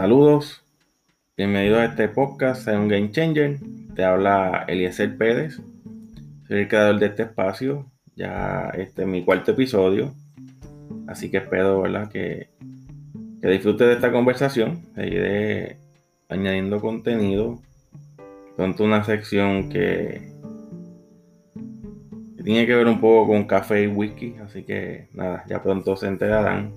Saludos, bienvenido a este podcast, soy un Game Changer. Te habla Eliezer Pérez, soy el creador de este espacio. Ya este es mi cuarto episodio, así que espero ¿verdad? Que, que disfrutes de esta conversación. Seguiré añadiendo contenido. Pronto una sección que tiene que ver un poco con café y whisky, así que nada, ya pronto se enterarán.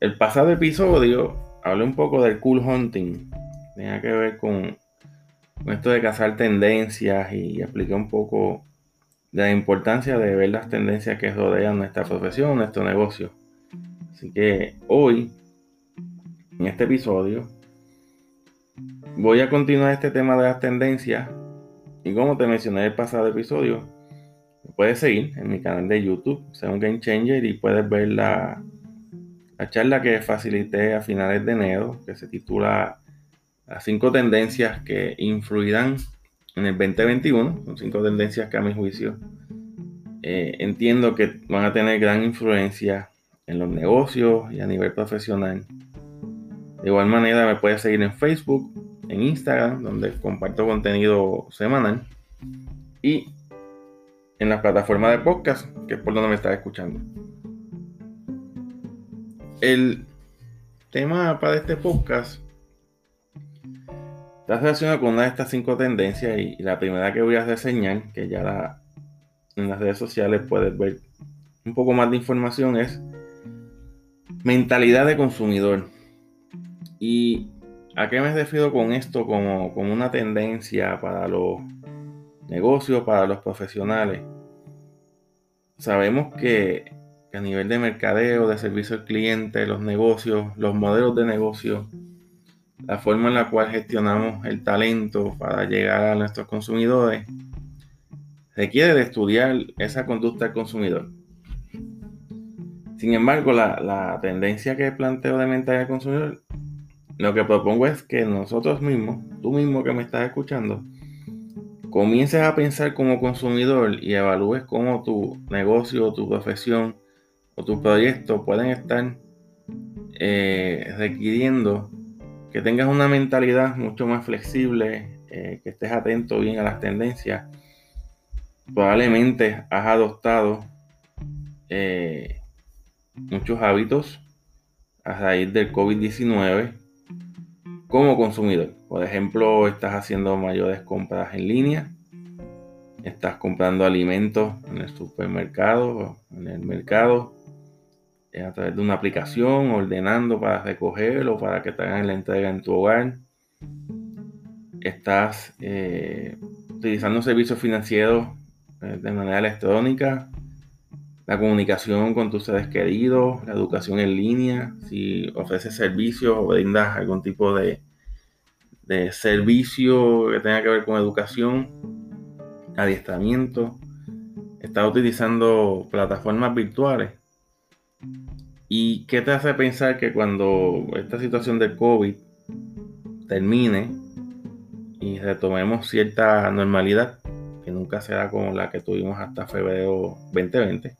El pasado episodio hablé un poco del cool hunting. Tenía que ver con, esto de cazar tendencias y expliqué un poco la importancia de ver las tendencias que rodean nuestra profesión, nuestro negocio. Así que hoy, en este episodio, voy a continuar este tema de las tendencias. Y como te mencioné en el pasado episodio, puedes seguir en mi canal de YouTube, sea un Game Changer, y puedes ver la, la charla que facilité a finales de enero, que se titula Las cinco tendencias que influirán en el 2021. Son cinco tendencias que a mi juicio eh, entiendo que van a tener gran influencia en los negocios y a nivel profesional. De igual manera me puedes seguir en Facebook, en Instagram, donde comparto contenido semanal, y en la plataforma de podcast, que es por donde me estás escuchando. El tema para este podcast está relacionado con una de estas cinco tendencias y, la primera que voy a reseñar, que ya en las redes sociales puedes ver un poco más de información, es mentalidad de consumidor. ¿Y a qué me refiero con esto como, como una tendencia para los negocios, para los profesionales? Sabemos que a nivel de mercadeo, de servicio al cliente, los negocios, los modelos de negocio, la forma en la cual gestionamos el talento para llegar a nuestros consumidores, requiere de estudiar esa conducta del consumidor. Sin embargo, la, tendencia que planteo de mentalidad del consumidor, lo que propongo es que nosotros mismos, tú mismo que me estás escuchando, comiences a pensar como consumidor y evalúes cómo tu negocio, tu profesión, o tu proyecto pueden estar eh, requiriendo que tengas una mentalidad mucho más flexible, eh, que estés atento bien a las tendencias. Probablemente has adoptado eh, muchos hábitos a raíz del COVID-19 como consumidor. Por ejemplo, estás haciendo mayores compras en línea, estás comprando alimentos en el supermercado, en el mercado, a través de una aplicación, ordenando para recogerlo, para que te hagan la entrega en tu hogar. Estás eh, utilizando servicios financieros eh, de manera electrónica, la comunicación con tus seres queridos, la educación en línea, si ofreces servicios o brindas algún tipo de, de servicio que tenga que ver con educación, adiestramiento. Estás utilizando plataformas virtuales ¿Y qué te hace pensar que cuando esta situación del COVID termine y retomemos cierta normalidad, que nunca será como la que tuvimos hasta febrero 2020,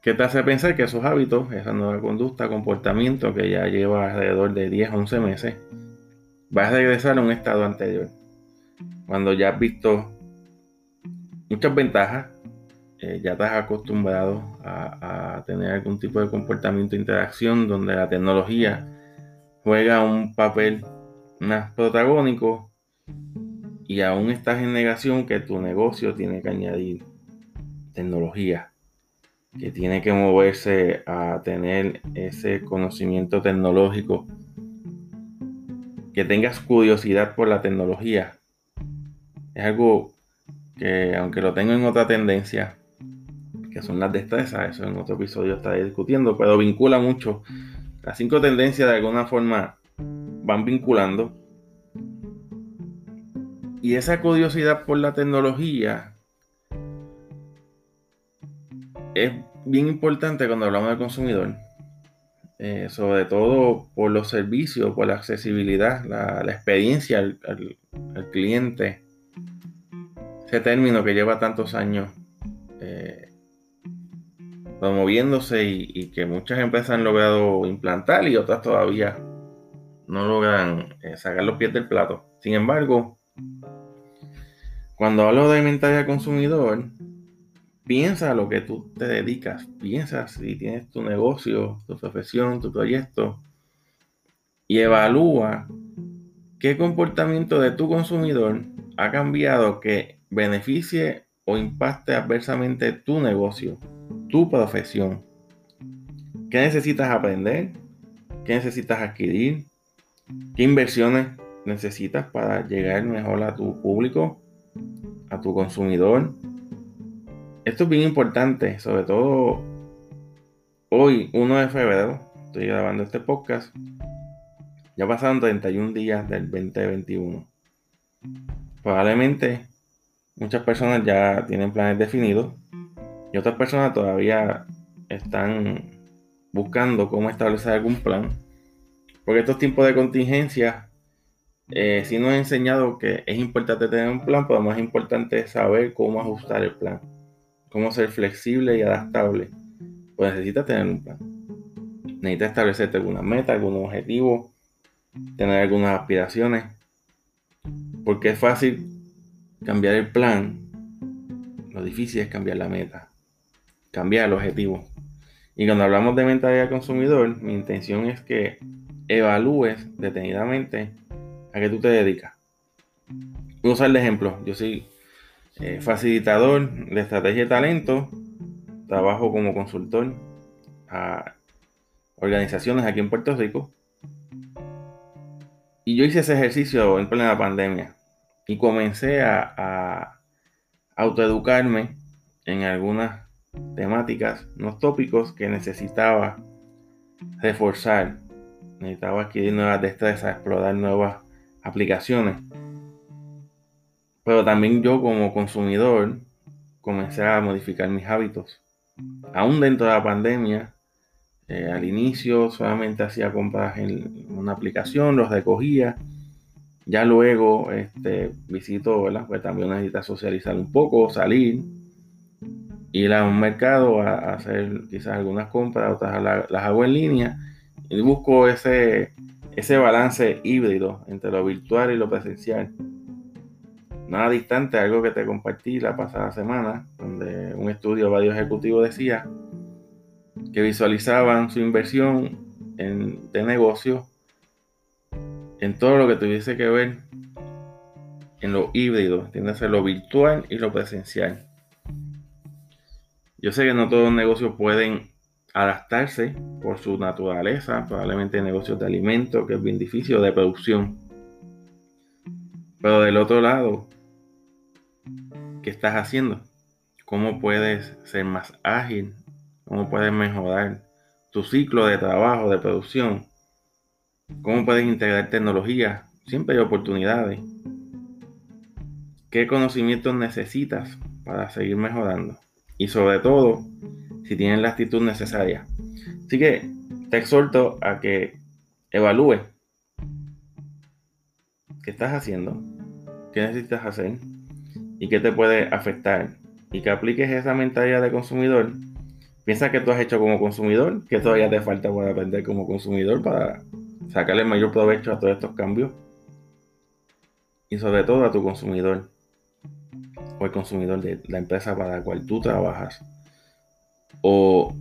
¿qué te hace pensar que esos hábitos, esa nueva conducta, comportamiento que ya lleva alrededor de 10 a 11 meses, va a regresar a un estado anterior? Cuando ya has visto muchas ventajas eh, ya estás acostumbrado a, tener algún tipo de comportamiento de interacción donde la tecnología juega un papel más protagónico y aún estás en negación que tu negocio tiene que añadir tecnología, que tiene que moverse a tener ese conocimiento tecnológico, que tengas curiosidad por la tecnología. Es algo que aunque lo tengo en otra tendencia, que son las destrezas, eso en otro episodio estaré discutiendo, pero vincula mucho. Las cinco tendencias de alguna forma van vinculando. Y esa curiosidad por la tecnología es bien importante cuando hablamos del consumidor. Eh, sobre todo por los servicios, por la accesibilidad, la, experiencia al, al, cliente. Ese término que lleva tantos años eh, promoviéndose y, que muchas empresas han logrado implantar y otras todavía no logran eh, sacar los pies del plato. Sin embargo, cuando hablo de mentalidad consumidor, piensa a lo que tú te dedicas, piensa si tienes tu negocio, tu profesión, tu proyecto y evalúa qué comportamiento de tu consumidor ha cambiado que beneficie o impacte adversamente tu negocio, tu profesión. ¿Qué necesitas aprender? ¿Qué necesitas adquirir? ¿Qué inversiones necesitas para llegar mejor a tu público, a tu consumidor? Esto es bien importante, sobre todo hoy, 1 de febrero, estoy grabando este podcast. Ya pasaron 31 días del 2021. Probablemente muchas personas ya tienen planes definidos y otras personas todavía están buscando cómo establecer algún plan. Porque estos tiempos de contingencia, eh, si nos han enseñado que es importante tener un plan, pero más importante saber cómo ajustar el plan, cómo ser flexible y adaptable. Pues necesitas tener un plan. Necesitas establecerte alguna meta, algún objetivo, tener algunas aspiraciones. Porque es fácil cambiar el plan, lo difícil es cambiar la meta, cambiar el objetivo. Y cuando hablamos de mentalidad consumidor, mi intención es que evalúes detenidamente a qué tú te dedicas. Voy a usar el ejemplo. Yo soy eh, facilitador de estrategia de talento. Trabajo como consultor a organizaciones aquí en Puerto Rico. Y yo hice ese ejercicio en plena pandemia y comencé a, a autoeducarme en algunas temáticas, unos tópicos que necesitaba reforzar. Necesitaba adquirir nuevas destrezas, explorar nuevas aplicaciones. Pero también yo como consumidor comencé a modificar mis hábitos. Aún dentro de la pandemia, eh, al inicio solamente hacía compras en una aplicación, los recogía ya luego este, visito, ¿verdad? Pues también necesita socializar un poco, salir, ir a un mercado a, hacer quizás algunas compras, otras las hago en línea y busco ese, ese balance híbrido entre lo virtual y lo presencial. Nada distante, algo que te compartí la pasada semana, donde un estudio varios ejecutivos decía que visualizaban su inversión en, de negocio en todo lo que tuviese que ver en lo híbrido, entiéndase lo virtual y lo presencial. Yo sé que no todos los negocios pueden adaptarse por su naturaleza, probablemente negocios de alimentos, que es bien difícil, de producción. Pero del otro lado, ¿qué estás haciendo? ¿Cómo puedes ser más ágil? ¿Cómo puedes mejorar tu ciclo de trabajo, de producción? cómo puedes integrar tecnología. Siempre hay oportunidades. ¿Qué conocimientos necesitas para seguir mejorando? Y sobre todo, si tienes la actitud necesaria. Así que te exhorto a que evalúes qué estás haciendo, qué necesitas hacer y qué te puede afectar. Y que apliques esa mentalidad de consumidor. Piensa que tú has hecho como consumidor, que todavía te falta por aprender como consumidor para sacarle mayor provecho a todos estos cambios y sobre todo a tu consumidor o el consumidor de la empresa para la cual tú trabajas o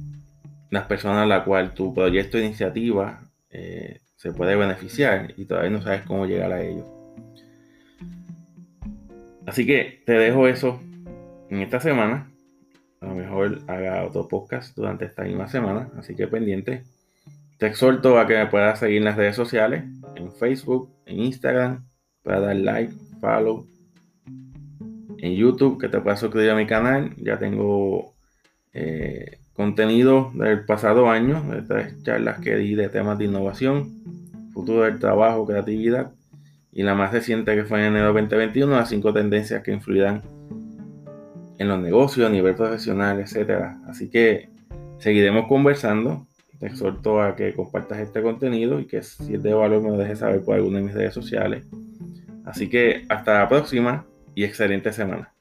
las personas a la cual tu proyecto de iniciativa eh, se puede beneficiar y todavía no sabes cómo llegar a ellos. Así que te dejo eso en esta semana. A lo mejor haga otro podcast durante esta misma semana, así que pendiente. Te exhorto a que me puedas seguir en las redes sociales, en Facebook, en Instagram, para dar like, follow. En YouTube, que te puedas suscribir a mi canal. Ya tengo eh, contenido del pasado año, de tres charlas que di de temas de innovación, futuro del trabajo, creatividad. Y la más reciente que fue en enero 2021, las cinco tendencias que influirán en los negocios a nivel profesional, etc. Así que seguiremos conversando te exhorto a que compartas este contenido y que si es de valor me lo dejes saber por alguna de mis redes sociales. Así que hasta la próxima y excelente semana.